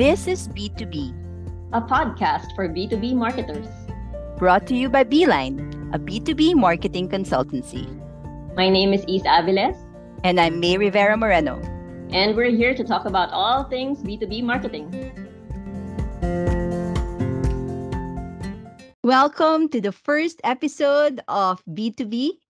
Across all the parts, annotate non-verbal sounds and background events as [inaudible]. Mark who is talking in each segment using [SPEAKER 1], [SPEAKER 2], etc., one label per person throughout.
[SPEAKER 1] This is Bee to Bee,
[SPEAKER 2] a podcast for B2B marketers.
[SPEAKER 1] Brought to you by Beeline, a B2B marketing consultancy.
[SPEAKER 2] My name is Issa Aviles.
[SPEAKER 1] And I'm Mae Rivera Moreno.
[SPEAKER 2] And we're here to talk about all things B2B marketing.
[SPEAKER 1] Welcome to the first episode of Bee to Bee.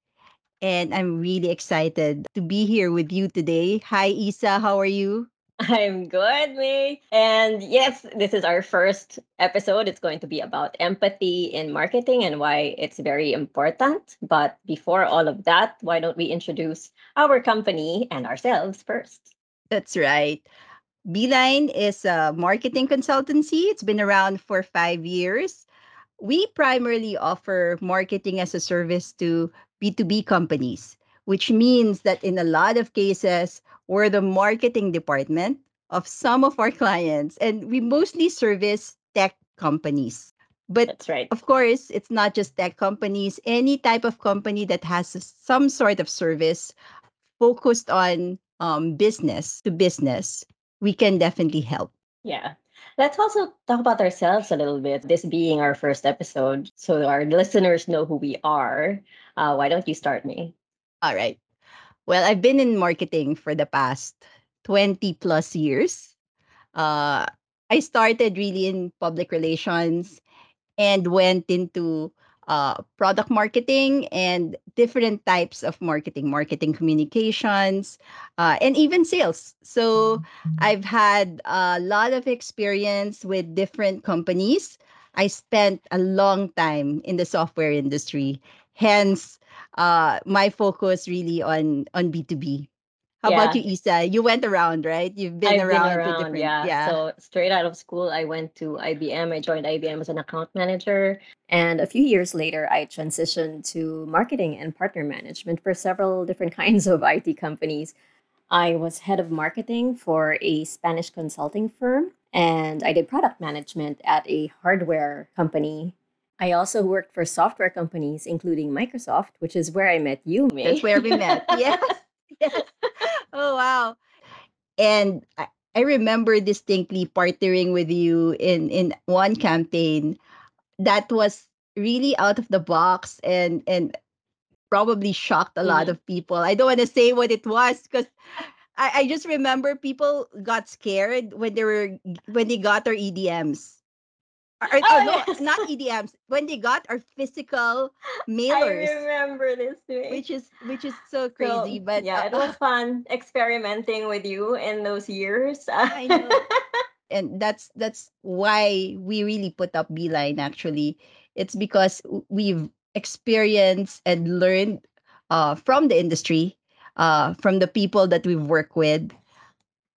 [SPEAKER 1] And I'm really excited to be here with you today. Hi, Issa. How are you?
[SPEAKER 2] I'm good, Mae. And yes, this is our first episode. It's going to be about empathy in marketing and why it's very important. But before all of that, why don't we introduce our company and ourselves first?
[SPEAKER 1] That's right. Beeline is a marketing consultancy. It's been around for five years. We primarily offer marketing as a service to B2B companies, which means that in a lot of cases, we're the marketing department of some of our clients, and we mostly service tech companies. But
[SPEAKER 2] That's right.
[SPEAKER 1] of course, it's not just tech companies, any type of company that has some sort of service focused on um, business to business, we can definitely help.
[SPEAKER 2] Yeah. Let's also talk about ourselves a little bit, this being our first episode, so our listeners know who we are. Uh, why don't you start me?
[SPEAKER 1] All right. Well, I've been in marketing for the past 20 plus years. Uh, I started really in public relations and went into uh, product marketing and different types of marketing, marketing communications, uh, and even sales. So I've had a lot of experience with different companies. I spent a long time in the software industry. Hence, uh, my focus really on on B2B. How
[SPEAKER 2] Yeah.
[SPEAKER 1] about you, Issa? You went around, right? You've been around,
[SPEAKER 2] been
[SPEAKER 1] to
[SPEAKER 2] around,
[SPEAKER 1] different
[SPEAKER 2] yeah. So straight out of school, I went to IBM. I joined IBM as an account manager, and a few years later, I transitioned to marketing and partner management for several different [laughs] kinds of IT companies. I was head of marketing for a Spanish consulting firm, and I did product management at a hardware company. I also worked for software companies, including Microsoft, which is where I met you, Mae.
[SPEAKER 1] That's where we met. [laughs] yes. yes. Oh wow. And I, I remember distinctly partnering with you in in one campaign that was really out of the box and and probably shocked a lot
[SPEAKER 2] Mhm.
[SPEAKER 1] of people. I don't want to say what it was because I, I just remember people got scared when they were when they got their EDMs. Or, or-
[SPEAKER 2] Oh,
[SPEAKER 1] or no,
[SPEAKER 2] yes.
[SPEAKER 1] not [laughs] EDMs. When they got our physical mailers.
[SPEAKER 2] I remember this,
[SPEAKER 1] which is which is so
[SPEAKER 2] So,
[SPEAKER 1] crazy. But
[SPEAKER 2] yeah,
[SPEAKER 1] uh,
[SPEAKER 2] it was fun experimenting with you in those years.
[SPEAKER 1] I know. [laughs] and that's that's why we really put up Beeline actually. It's because we've experienced and learned uh, from the industry, uh, from the people that we've worked with.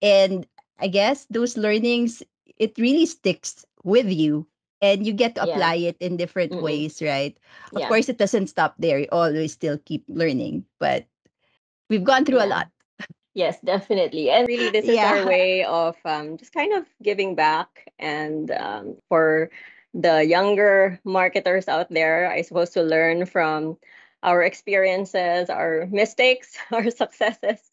[SPEAKER 1] And I guess those learnings, it really sticks with you and you get to
[SPEAKER 2] Yeah.
[SPEAKER 1] apply it in different
[SPEAKER 2] Mm-mm.
[SPEAKER 1] ways, right? Of
[SPEAKER 2] Yeah.
[SPEAKER 1] course, it doesn't stop there. You always still keep learning, but we've gone through a lot.
[SPEAKER 2] Yes, definitely. And really, this is
[SPEAKER 1] Yeah.
[SPEAKER 2] our way of um, just kind of giving back. And um, for the younger marketers out there, I suppose to learn from our experiences, our mistakes, [laughs] our successes.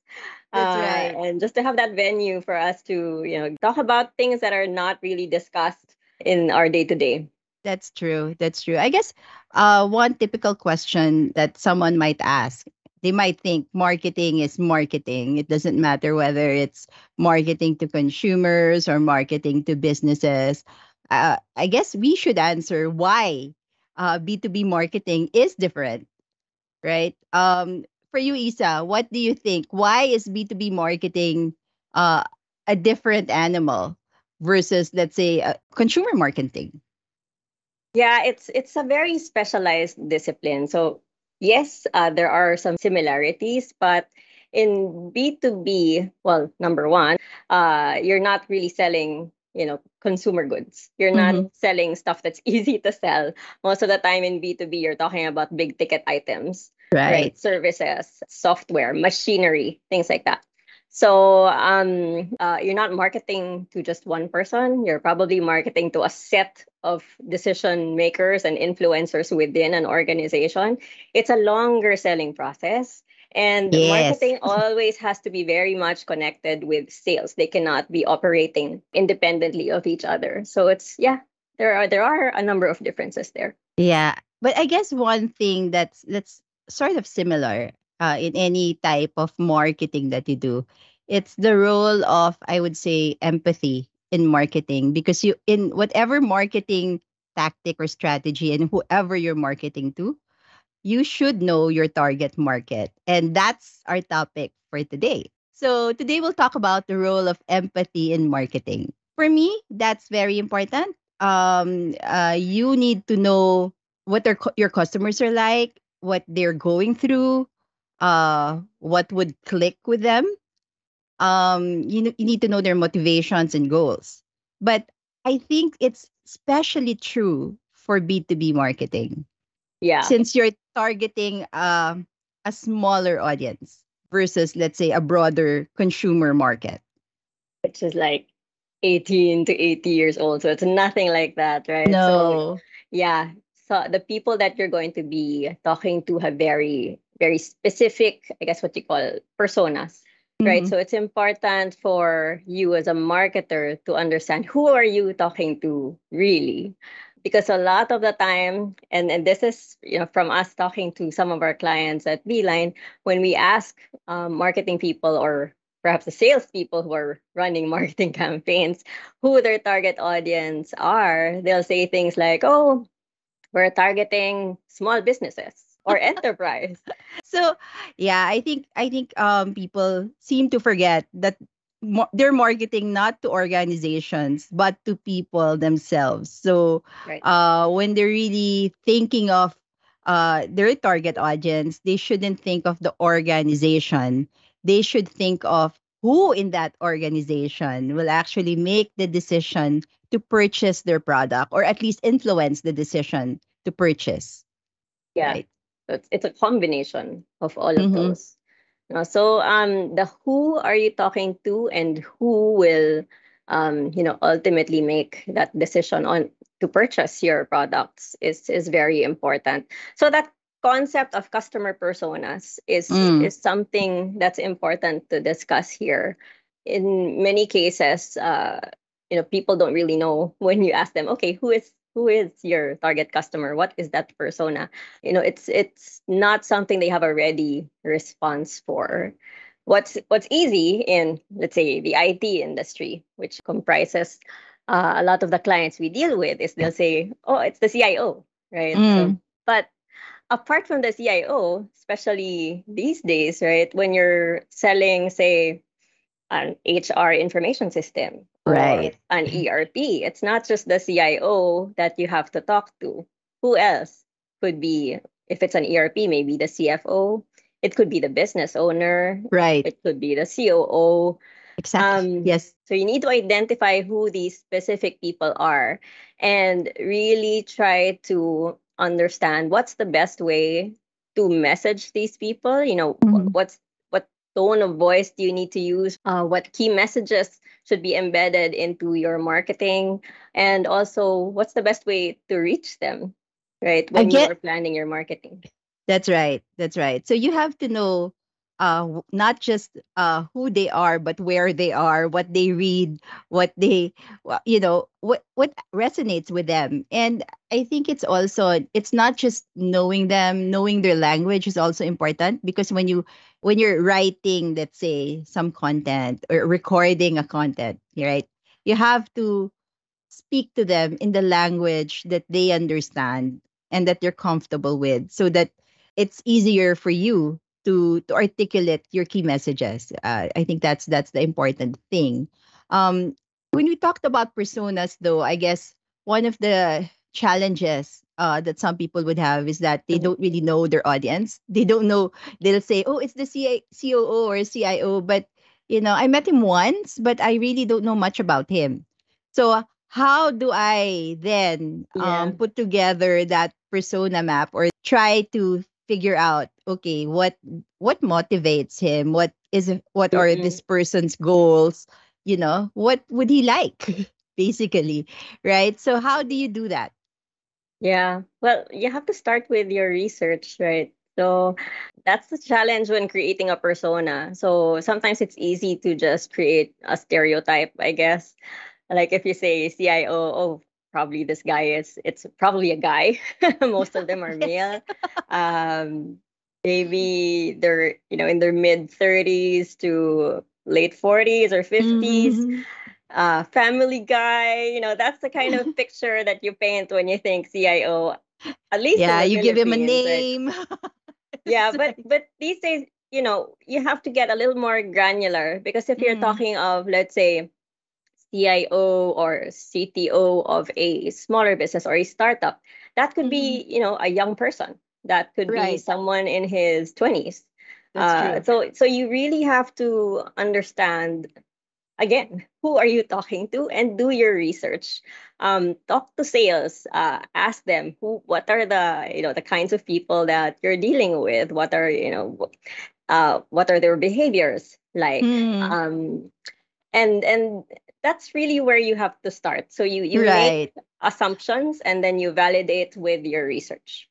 [SPEAKER 1] That's
[SPEAKER 2] uh,
[SPEAKER 1] right.
[SPEAKER 2] And just to have that venue for us to, you know, talk about things that are not really discussed in our day to day.
[SPEAKER 1] That's true. That's true. I guess uh, one typical question that someone might ask, they might think marketing is marketing. It doesn't matter whether it's marketing to consumers or marketing to businesses. Uh, I guess we should answer why uh, B2B marketing is different, right? Um, for you, Issa, what do you think? Why is B2B marketing uh, a different animal versus, let's say, uh, consumer marketing?
[SPEAKER 2] Yeah, it's it's a very specialized discipline. So yes, uh, there are some similarities, but in B2B, well, number one, uh, you're not really selling, you know, consumer goods. You're not selling stuff that's [laughs] easy to sell. Most of the time in B2B, you're talking about big ticket items, right? Services, software, machinery, things like that. So um, uh, you're not marketing to just one person. You're probably marketing to a set of decision makers and influencers within an organization. It's a longer selling process. And
[SPEAKER 1] Yes.
[SPEAKER 2] marketing always has to be very much connected with sales. They cannot be operating independently of each other. So it's yeah, there are there are a number of differences there.
[SPEAKER 1] Yeah. But I guess one thing that's that's sort of similar uh, in any type of marketing that you do, it's the role of I would say empathy in marketing because you in whatever marketing tactic or strategy and whoever you're marketing to, you should know your target market. And that's our topic for today. So, today we'll talk about the role of empathy in marketing. For me, that's very important. Um, uh, you need to know what their, your customers are like, what they're going through, uh, what would click with them. Um, you, you need to know their motivations and goals. But I think it's especially true for B2B marketing
[SPEAKER 2] Yeah.
[SPEAKER 1] since you're targeting um, a smaller audience versus let's say a broader consumer market
[SPEAKER 2] Which is like 18 to 80 years old. So it's nothing like that, right? So
[SPEAKER 1] no
[SPEAKER 2] Yeah. So the people that you're going to be talking to have very, very specific, I guess what you call personas, right?
[SPEAKER 1] Mhm.
[SPEAKER 2] So it's important for you as a marketer to understand who are you talking to really? Because a lot of the time, and, and this is you know from us talking to some of our clients at Beeline, when we ask um, marketing people or perhaps the salespeople who are running [laughs] marketing campaigns who their target audience are, they'll say things like, "Oh, we're targeting small businesses or enterprise." [laughs]
[SPEAKER 1] so yeah i think i think um people seem to forget that mo- they're marketing not to organizations but to people themselves so
[SPEAKER 2] Right.
[SPEAKER 1] uh when they're really thinking of uh their target audience they shouldn't think of the organization they should think of who in that organization will actually make the decision to purchase their product or at least influence the decision to purchase
[SPEAKER 2] Yeah.
[SPEAKER 1] right
[SPEAKER 2] it's, it's a combination of all of
[SPEAKER 1] mm-hmm.
[SPEAKER 2] those. No, so um, the who are you talking to and who will um, you know ultimately make that decision on to purchase your products is is very important. So that concept of customer personas is
[SPEAKER 1] mm,
[SPEAKER 2] is something that's important to discuss here. In many cases, uh, you know, people don't really know when you ask them, okay, who is who is your target customer? What is that persona? you know it's it's not something they have a ready response for what's what's easy in let's say the IT industry which comprises uh, a lot of the clients we deal with is they'll say oh it's the CIO right so
[SPEAKER 1] mm,
[SPEAKER 2] but apart from the CIO especially these days right when you're selling say an HR information system or
[SPEAKER 1] right
[SPEAKER 2] an ERP. It's not just the CIO that you have to talk to. Who else could be, if it's an ERP, maybe the CFO, it could be the business owner,
[SPEAKER 1] right
[SPEAKER 2] it could be the COO.
[SPEAKER 1] exactly
[SPEAKER 2] Um,
[SPEAKER 1] yes
[SPEAKER 2] so you need to identify who these specific people are and really try to understand what's the best way to message these people. You know,
[SPEAKER 1] Mhm.
[SPEAKER 2] what's what tone of voice do you need to use? Uh, what key messages should be embedded into your marketing? And also, what's the best way to reach them, right? When you're planning your marketing.
[SPEAKER 1] That's right. That's right. So you have to know uh not just uh who they are but where they are, what they read, what they you know, what what resonates with them. And I think it's also it's not just knowing them, knowing their language is also important because when you when you're writing let's say some content or recording a content, right? You have to speak to them in the language that they understand and that they're comfortable with so that it's easier for you to to articulate your key messages. Uh, i think that's that's the important thing. Um when we talked about personas though i guess one of the challenges uh, that some people would have is that they don't really know their audience. They don't know they'll say oh it's the C- coo or cio but you know i met him once but i really don't know much about him. So how do I then
[SPEAKER 2] Yeah.
[SPEAKER 1] um, put together that persona map or try to figure out okay what what motivates him what is what are this
[SPEAKER 2] Mm-mm.
[SPEAKER 1] person's goals you know what would he like [laughs] basically right so how do you do that
[SPEAKER 2] Yeah. Well, you have to start with your research, right? So that's the challenge when creating a persona. So sometimes it's easy to just create a stereotype, I guess. Like if you say CIO, oh, probably this guy is it's probably a guy. [laughs] Most of them are [laughs] male. Um, maybe they're you know in their mid 30s to late 40s or 50s.
[SPEAKER 1] Mm-hmm.
[SPEAKER 2] Uh, family guy, you know, that's the kind of [laughs] picture that you paint when you think CIO. At least
[SPEAKER 1] yeah, you give him a name.
[SPEAKER 2] yeah but but these days you know you have to get a little more granular because if you're
[SPEAKER 1] Mm.
[SPEAKER 2] talking of let's say cio or cto of a smaller business or a startup that could be you know a young person. That could be
[SPEAKER 1] Mm-hmm.
[SPEAKER 2] Someone in his 20s
[SPEAKER 1] That's
[SPEAKER 2] uh,
[SPEAKER 1] true.
[SPEAKER 2] so so you really have to understand again who are you talking to and do your research. Um, talk to sales uh, ask them who what are the you know the kinds of people that you're dealing with? What are you know uh, what are their behaviors like?
[SPEAKER 1] Mm,
[SPEAKER 2] um, and and that's really where you have to start so you you make assumptions and then you validate with your research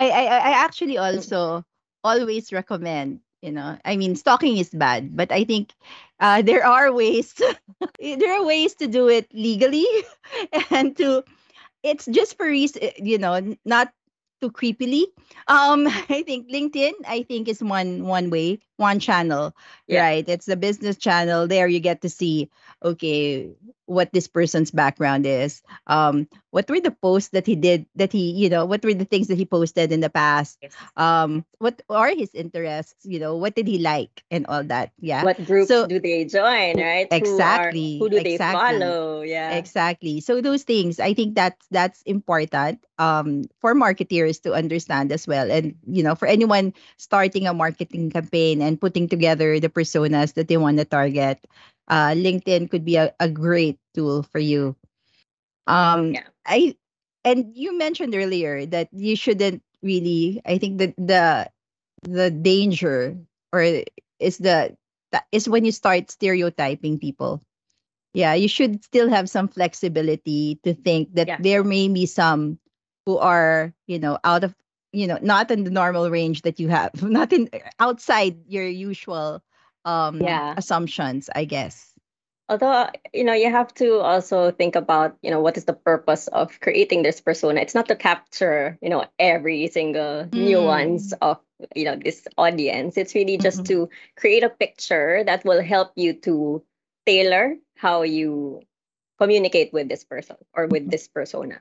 [SPEAKER 1] I, I I I actually also always recommend, you know, I mean, stalking is bad, but I think uh, [laughs] there are ways. [laughs] there are ways to do it legally, [laughs] and to it's just for reason, you know, not too creepily. Um, I think LinkedIn, I think, is one one way, one channel,
[SPEAKER 2] yeah
[SPEAKER 1] right? It's the business channel. There you get to see, okay, what this person's background is. Um, what were the posts that he did that he, you know, what were the things that he posted in the past?
[SPEAKER 2] Yes.
[SPEAKER 1] Um, what are his interests? You know, what did he like and all that? Yeah.
[SPEAKER 2] what groups
[SPEAKER 1] So
[SPEAKER 2] do they join right who are
[SPEAKER 1] exactly,
[SPEAKER 2] who do they
[SPEAKER 1] exactly.
[SPEAKER 2] follow yeah
[SPEAKER 1] Exactly. So those things, I think that's that's important um for marketeers to understand as well. And you know, for anyone starting a marketing campaign and putting together the personas that they want to target, uh LinkedIn could be a, a great tool for you. Um
[SPEAKER 2] yeah.
[SPEAKER 1] I and you mentioned earlier that you shouldn't really I think that the the danger or is the is when you start stereotyping people. Yeah, you should still have some flexibility to think that
[SPEAKER 2] yeah.
[SPEAKER 1] there may be some who are, you know, out of, you know, not in the normal range that you have, [laughs] not in outside your usual um
[SPEAKER 2] yeah
[SPEAKER 1] assumptions, I guess.
[SPEAKER 2] although you know you have to also think about you know what is the purpose of creating this persona it's not to capture you know every single nuance
[SPEAKER 1] Mm.
[SPEAKER 2] of you know this audience it's really just
[SPEAKER 1] Mm-mm.
[SPEAKER 2] to create a picture that will help you to tailor how you communicate with this person or with
[SPEAKER 1] Mhm.
[SPEAKER 2] this persona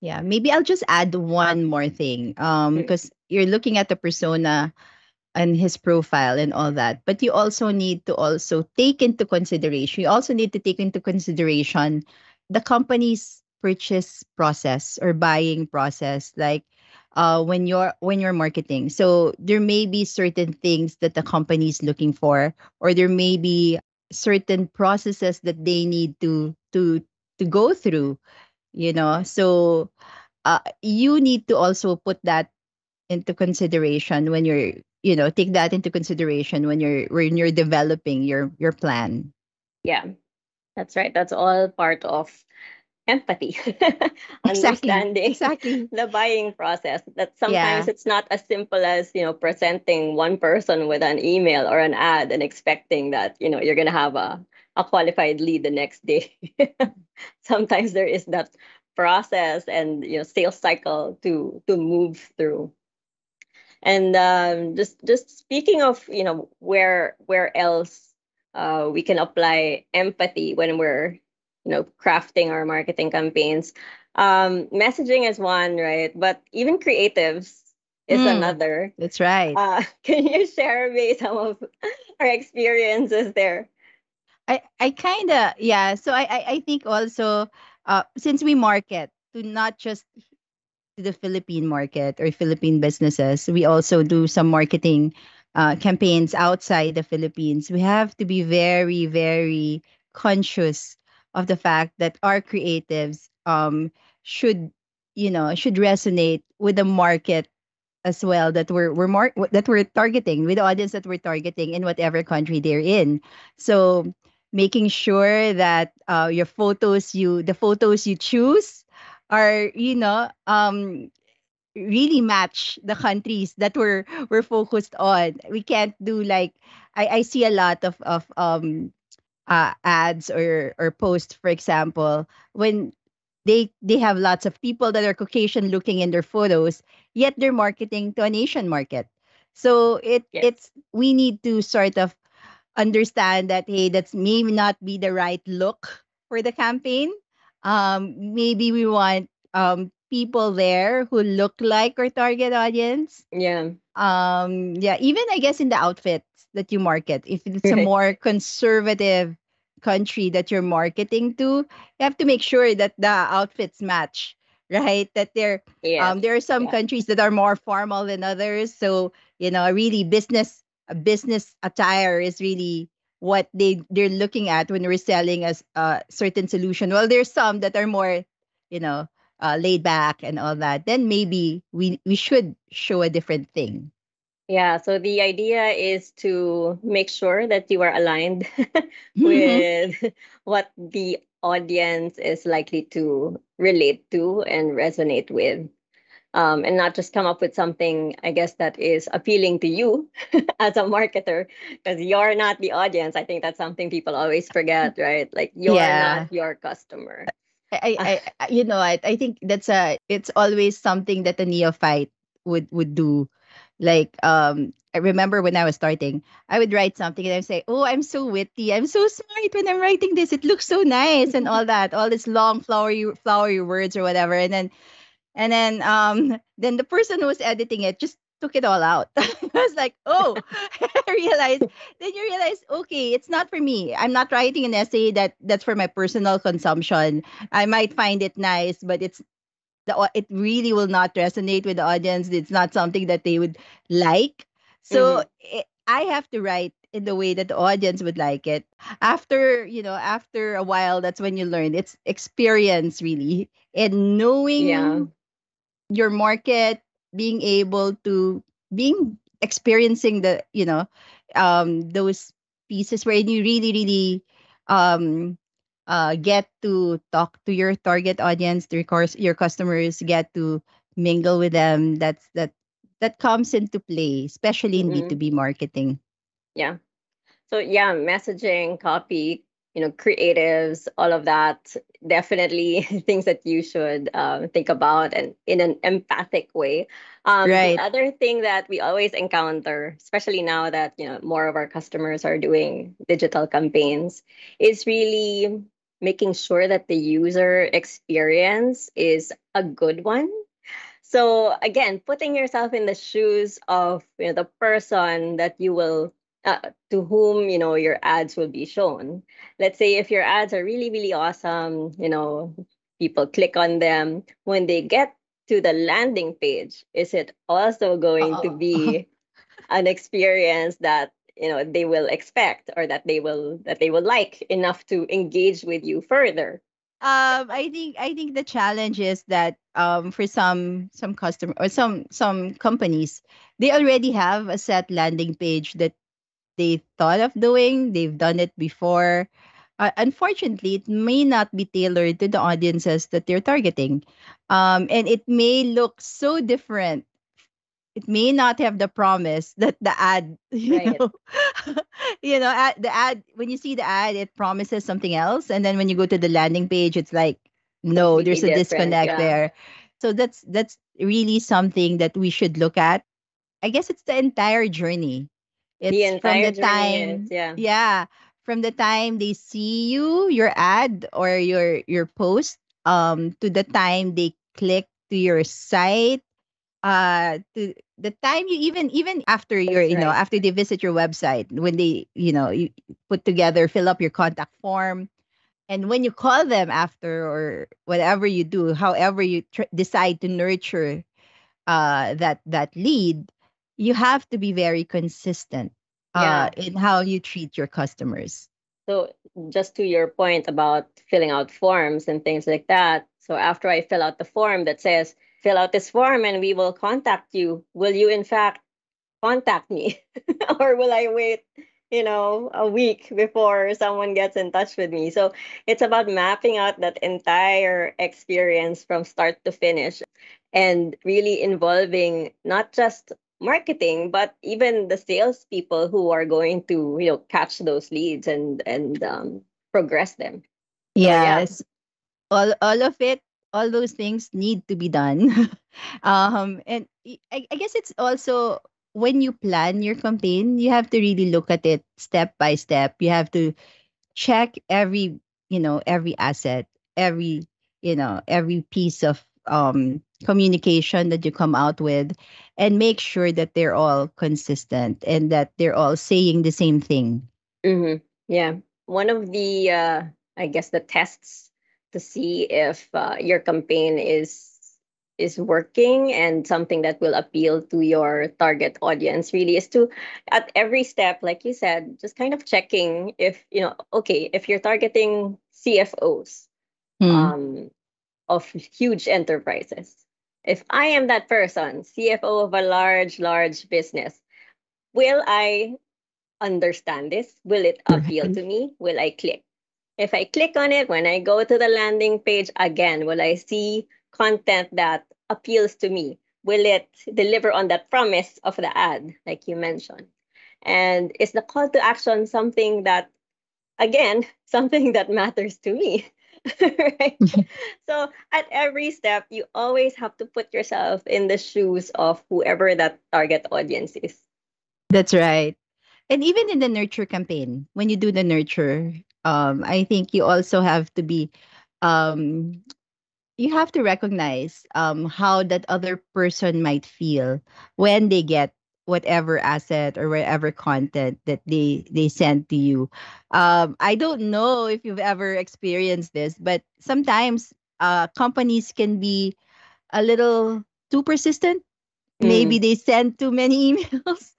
[SPEAKER 1] Yeah, maybe I'll just add one more thing. Um,
[SPEAKER 2] Mm,
[SPEAKER 1] because you're looking at the persona and his profile and all that but you also need to also take into consideration you also need to take into consideration the company's purchase process or buying process like uh when you're when you're marketing so there may be certain things that the company is looking for or there may be certain processes that they need to to to go through you know? So uh you need to also put that into consideration when you're you know take that into consideration when you're when you're developing your your plan.
[SPEAKER 2] Yeah. That's right. That's all part of empathy [laughs] understanding
[SPEAKER 1] exactly. [laughs]
[SPEAKER 2] the buying process. That sometimes
[SPEAKER 1] yeah.
[SPEAKER 2] it's not as simple as you know presenting one person with an email or an ad and expecting that you know you're going to have a, a qualified lead the next day [laughs] sometimes there is that process and you know sales cycle to to move through and um, just just speaking of you know where where else uh, we can apply empathy when we're you know crafting our marketing campaigns. Um, messaging is one, right? But even creatives is
[SPEAKER 1] mm,
[SPEAKER 2] another.
[SPEAKER 1] that's right
[SPEAKER 2] Uh, [laughs] can you share me some of our experiences there?
[SPEAKER 1] I i kind of yeah so I, I i think also uh since we market to not just to the philippine market or philippine businesses we also do some marketing uh campaigns outside the philippines. We have to be very very conscious of the fact that our creatives um should you know should resonate with the market as well that we're we're mar- that we're targeting with the audience that we're targeting in whatever country they're in. So making sure that uh, your photos you the photos you choose are you know um really match the countries that we're we're focused on. We can't do like I, I see a lot of of um uh, ads or or posts, for example, when they they have lots of people that are Caucasian looking in their photos, yet they're marketing to an Asian market. So it
[SPEAKER 2] Yes.
[SPEAKER 1] it's we need to sort of understand that hey, that's may not be the right look for the campaign. Um, maybe we want um people there who look like our target audience
[SPEAKER 2] Yeah.
[SPEAKER 1] um yeah even i guess in the outfits that you market if it's a more conservative country that you're marketing to you have to make sure that the outfits match right that they're
[SPEAKER 2] Yes.
[SPEAKER 1] um there are some
[SPEAKER 2] Yeah.
[SPEAKER 1] countries that are more formal than others so you know really business business attire is really what they they're looking at when we're selling a certain solution well there's some that are more you know uh, laid back and all that then maybe we we should show a different thing
[SPEAKER 2] Yeah, so the idea is to make sure that you are aligned [laughs]
[SPEAKER 1] Mhm.
[SPEAKER 2] with what the audience is likely to relate to and resonate with. Um, and not just come up with something, I guess, that is appealing to you [laughs] as a marketer, because you're not the audience. I think that's something people always forget, right? Like, you're not your customer.
[SPEAKER 1] I, I i you know I, I think that's a it's always something that a neophyte would would do like um i remember when i was starting i would write something and i'd say oh i'm so witty i'm so smart when i'm writing this it looks so nice and all [laughs] that all this long flowery flowery words or whatever and then And then um [laughs] then the person who was editing it just took it all out. [laughs] I was like, oh, [laughs] I realized then you realize, okay, it's not for me. I'm not writing an essay that that's for my personal consumption. I might find it nice, but it's the it really will not resonate with the audience. It's not something that they would like. So
[SPEAKER 2] hmm
[SPEAKER 1] it, I have to write in the way that the audience would like it. After, you know, after a while, that's when you learn. It's experience really. And knowing. Yeah. Your market being able to being experiencing the you know um those pieces where you really really um uh get to talk to your target audience your course your customers get to mingle with them that's that that comes into play especially in
[SPEAKER 2] Mm-mm.
[SPEAKER 1] b2b marketing
[SPEAKER 2] Yeah. So yeah, messaging, copy, you know, creatives, all of that, definitely [laughs] things that you should um, think about and in an empathic way. Um, the
[SPEAKER 1] right
[SPEAKER 2] other thing that we always encounter, especially now that you know more of our customers are doing digital campaigns, is really making sure that the user experience is a good one so again, putting yourself in the shoes of you know the person that you will uh, to whom you know your ads will be shown. Let's say if your ads are really really awesome, you know, people click on them when they get to the landing page, is it also going to
[SPEAKER 1] Uh,
[SPEAKER 2] be [laughs] an experience that you know they will expect or that they will that they will like enough to engage with you further?
[SPEAKER 1] Um, I think I think the challenge is that um for some some customer or some some companies, they already have a set landing page that they thought of doing. They've done it before. Uh, unfortunately, it may not be tailored to the audiences that they're targeting, um, and it may look so different it may not have the promise that the ad, [laughs] you
[SPEAKER 2] Right.
[SPEAKER 1] know, [laughs] you know, ad, the ad when you see the ad, it promises something else, and then when you go to the landing page, it's like, no, there's a disconnect
[SPEAKER 2] Yeah.
[SPEAKER 1] there. So that's that's really something that we should look at. I guess it's the entire journey.
[SPEAKER 2] The
[SPEAKER 1] It's from the
[SPEAKER 2] journey is
[SPEAKER 1] time,
[SPEAKER 2] yeah.
[SPEAKER 1] yeah, from the time they see you, your ad or your your post, um, to the time they click to your site uh to the time you even even after you're
[SPEAKER 2] That's
[SPEAKER 1] you know after they visit your website when they you know you put together fill up your contact form and when you call them after or whatever you do however you tr- decide to nurture uh that that lead you have to be very consistent uh
[SPEAKER 2] Yeah.
[SPEAKER 1] in how you treat your customers
[SPEAKER 2] So just to your point about filling out forms and things like that. So after I fill out the form that says fill out this form and we will contact you, will you in fact contact me [laughs] or will I wait you know, a week before someone gets in touch with me. So it's about mapping out that entire experience from start to finish and really involving not just marketing but even the salespeople who are going to you know catch those leads and and um, progress them. So yeah.
[SPEAKER 1] Yes. All all of it, all those things need to be done. [laughs] um and I guess it's also when you plan your campaign, you have to really look at it step by step. You have to check every you know every asset every you know every piece of um communication that you come out with and make sure that they're all consistent and that they're all saying the same thing
[SPEAKER 2] hmm Yeah. One of the, uh, I guess, the tests to see if uh, your campaign is is working and something that will appeal to your target audience really is to at every step like you said just kind of checking if you know okay if you're targeting cfos
[SPEAKER 1] Hmm.
[SPEAKER 2] um, of huge enterprises if i am that person cfo of a large large business will i understand this? Will it appeal to me? Will I click? If I click on it, when I go to the landing page again, will I see content that appeals to me? Will it deliver on that promise of the ad, like you mentioned? And is the call to action something that, again, [laughs] something that matters to me? [laughs] right? So at every step, you always have to put yourself in the shoes of whoever that target audience is.
[SPEAKER 1] that's right and even in the nurture campaign when you do the nurture um i think you also have to be um you have to recognize um how that other person might feel when they get whatever asset or whatever content that they they send to you. Um i don't know if you've ever experienced this but sometimes uh companies can be a little too persistent. Maybe
[SPEAKER 2] Mm,
[SPEAKER 1] they send too many [laughs] emails.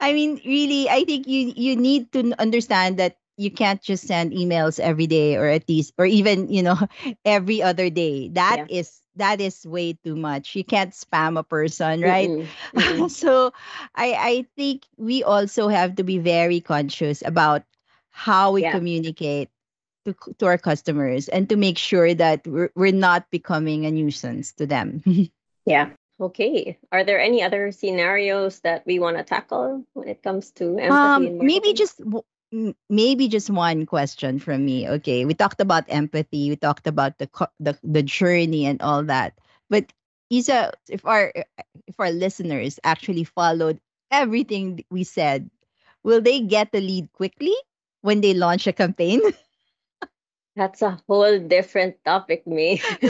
[SPEAKER 1] I mean, really, I think you you need to understand that you can't just send emails every day or at least or even, you know, [laughs] every other day. That
[SPEAKER 2] yeah.
[SPEAKER 1] is that is way too much. You can't spam a person, right?
[SPEAKER 2] Mm-mm, [laughs] mm-mm.
[SPEAKER 1] so I I think we also have to be very conscious about how we
[SPEAKER 2] Yeah.
[SPEAKER 1] communicate to, to our customers and to make sure that we're, we're not becoming a nuisance to them. [laughs]
[SPEAKER 2] Yeah. Okay. Are there any other scenarios that we want to tackle when it comes to empathy
[SPEAKER 1] Um, maybe just w- maybe just one question from me. Okay, we talked about empathy, we talked about the the the journey and all that. But Issa, if our if our listeners actually followed everything we said, will they get the lead quickly when they launch a campaign? [laughs]
[SPEAKER 2] That's a whole different topic, me. [laughs]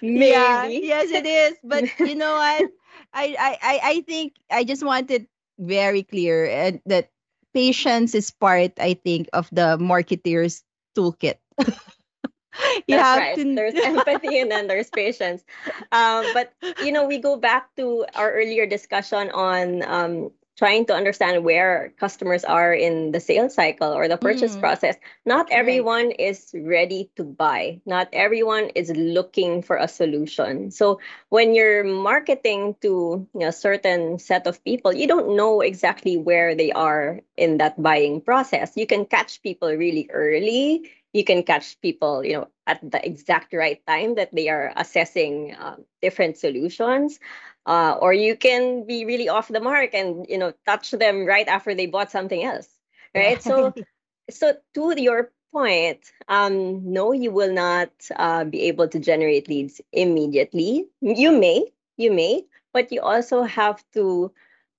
[SPEAKER 1] yeah, yes, it is. But you know what? I I I I think I just want it very clear and that patience is part, I think, of the marketeer's toolkit. [laughs] you
[SPEAKER 2] That's
[SPEAKER 1] have
[SPEAKER 2] right.
[SPEAKER 1] to
[SPEAKER 2] There's [laughs] empathy and then there's patience. Um, but you know, we go back to our earlier discussion on um, trying to understand where customers are in the sales cycle or the purchase
[SPEAKER 1] Mm,
[SPEAKER 2] process. Not
[SPEAKER 1] right.
[SPEAKER 2] everyone is ready to buy. Not everyone is looking for a solution. So when you're marketing to you know, a certain set of people, you don't know exactly where they are in that buying process. You can catch people really early you can catch people you know at the exact right time that they are assessing um, different solutions uh, or you can be really off the mark and you know touch them right after they bought something else right? So [laughs] so to your point um no you will not uh, be able to generate leads immediately. You may you may but you also have to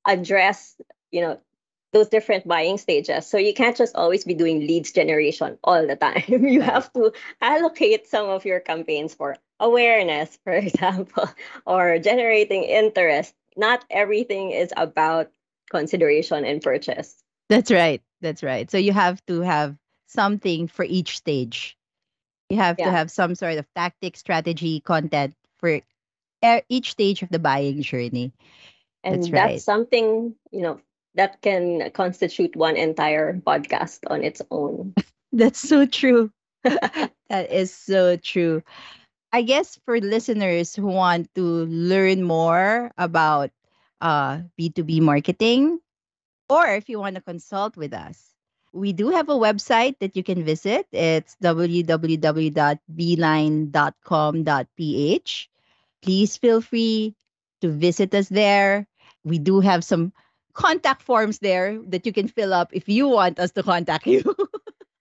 [SPEAKER 2] address you know those different buying stages. So you can't just always be doing leads generation all the time. [laughs] You have to allocate some of your campaigns for awareness [laughs] for example or generating interest not everything is about consideration and purchase
[SPEAKER 1] That's right. That's right. So you have to have something for each stage. You have to have some sort of tactic, strategy, content for each stage of the buying journey. That's
[SPEAKER 2] and that's
[SPEAKER 1] right.
[SPEAKER 2] something you know that can constitute one entire podcast on its own [laughs]
[SPEAKER 1] That's so true. [laughs] that is so true. I guess for listeners who want to learn more about uh, B2B marketing, or if you want to consult with us. We do have a website that you can visit. It's www.beeline.com.ph. Please feel free to visit us there. We do have some contact forms there that you can fill up if you want us to contact [laughs] you.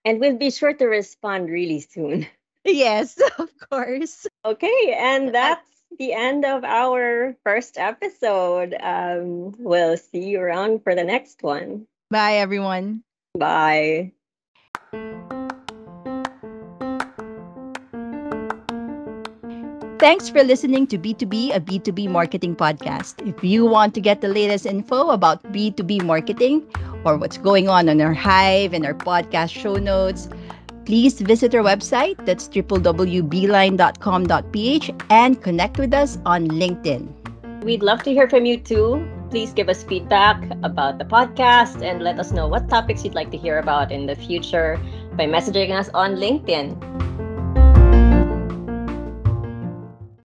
[SPEAKER 2] and we'll be sure to respond really soon.
[SPEAKER 1] Yes, [laughs] of course.
[SPEAKER 2] Okay, and that's the end of our first episode. Um, we'll see you around for the next one.
[SPEAKER 1] Bye, everyone.
[SPEAKER 2] Bye.
[SPEAKER 1] Thanks for listening to Bee to Bee, a B2B marketing podcast. If you want to get the latest info about B2B marketing or what's going on on our Hive and our podcast show notes, please visit our website. That's www.beeline.com.ph and connect with us on LinkedIn.
[SPEAKER 2] We'd love to hear from you too. Please give us feedback about the podcast and let us know what topics you'd like to hear about in the future by messaging us on LinkedIn.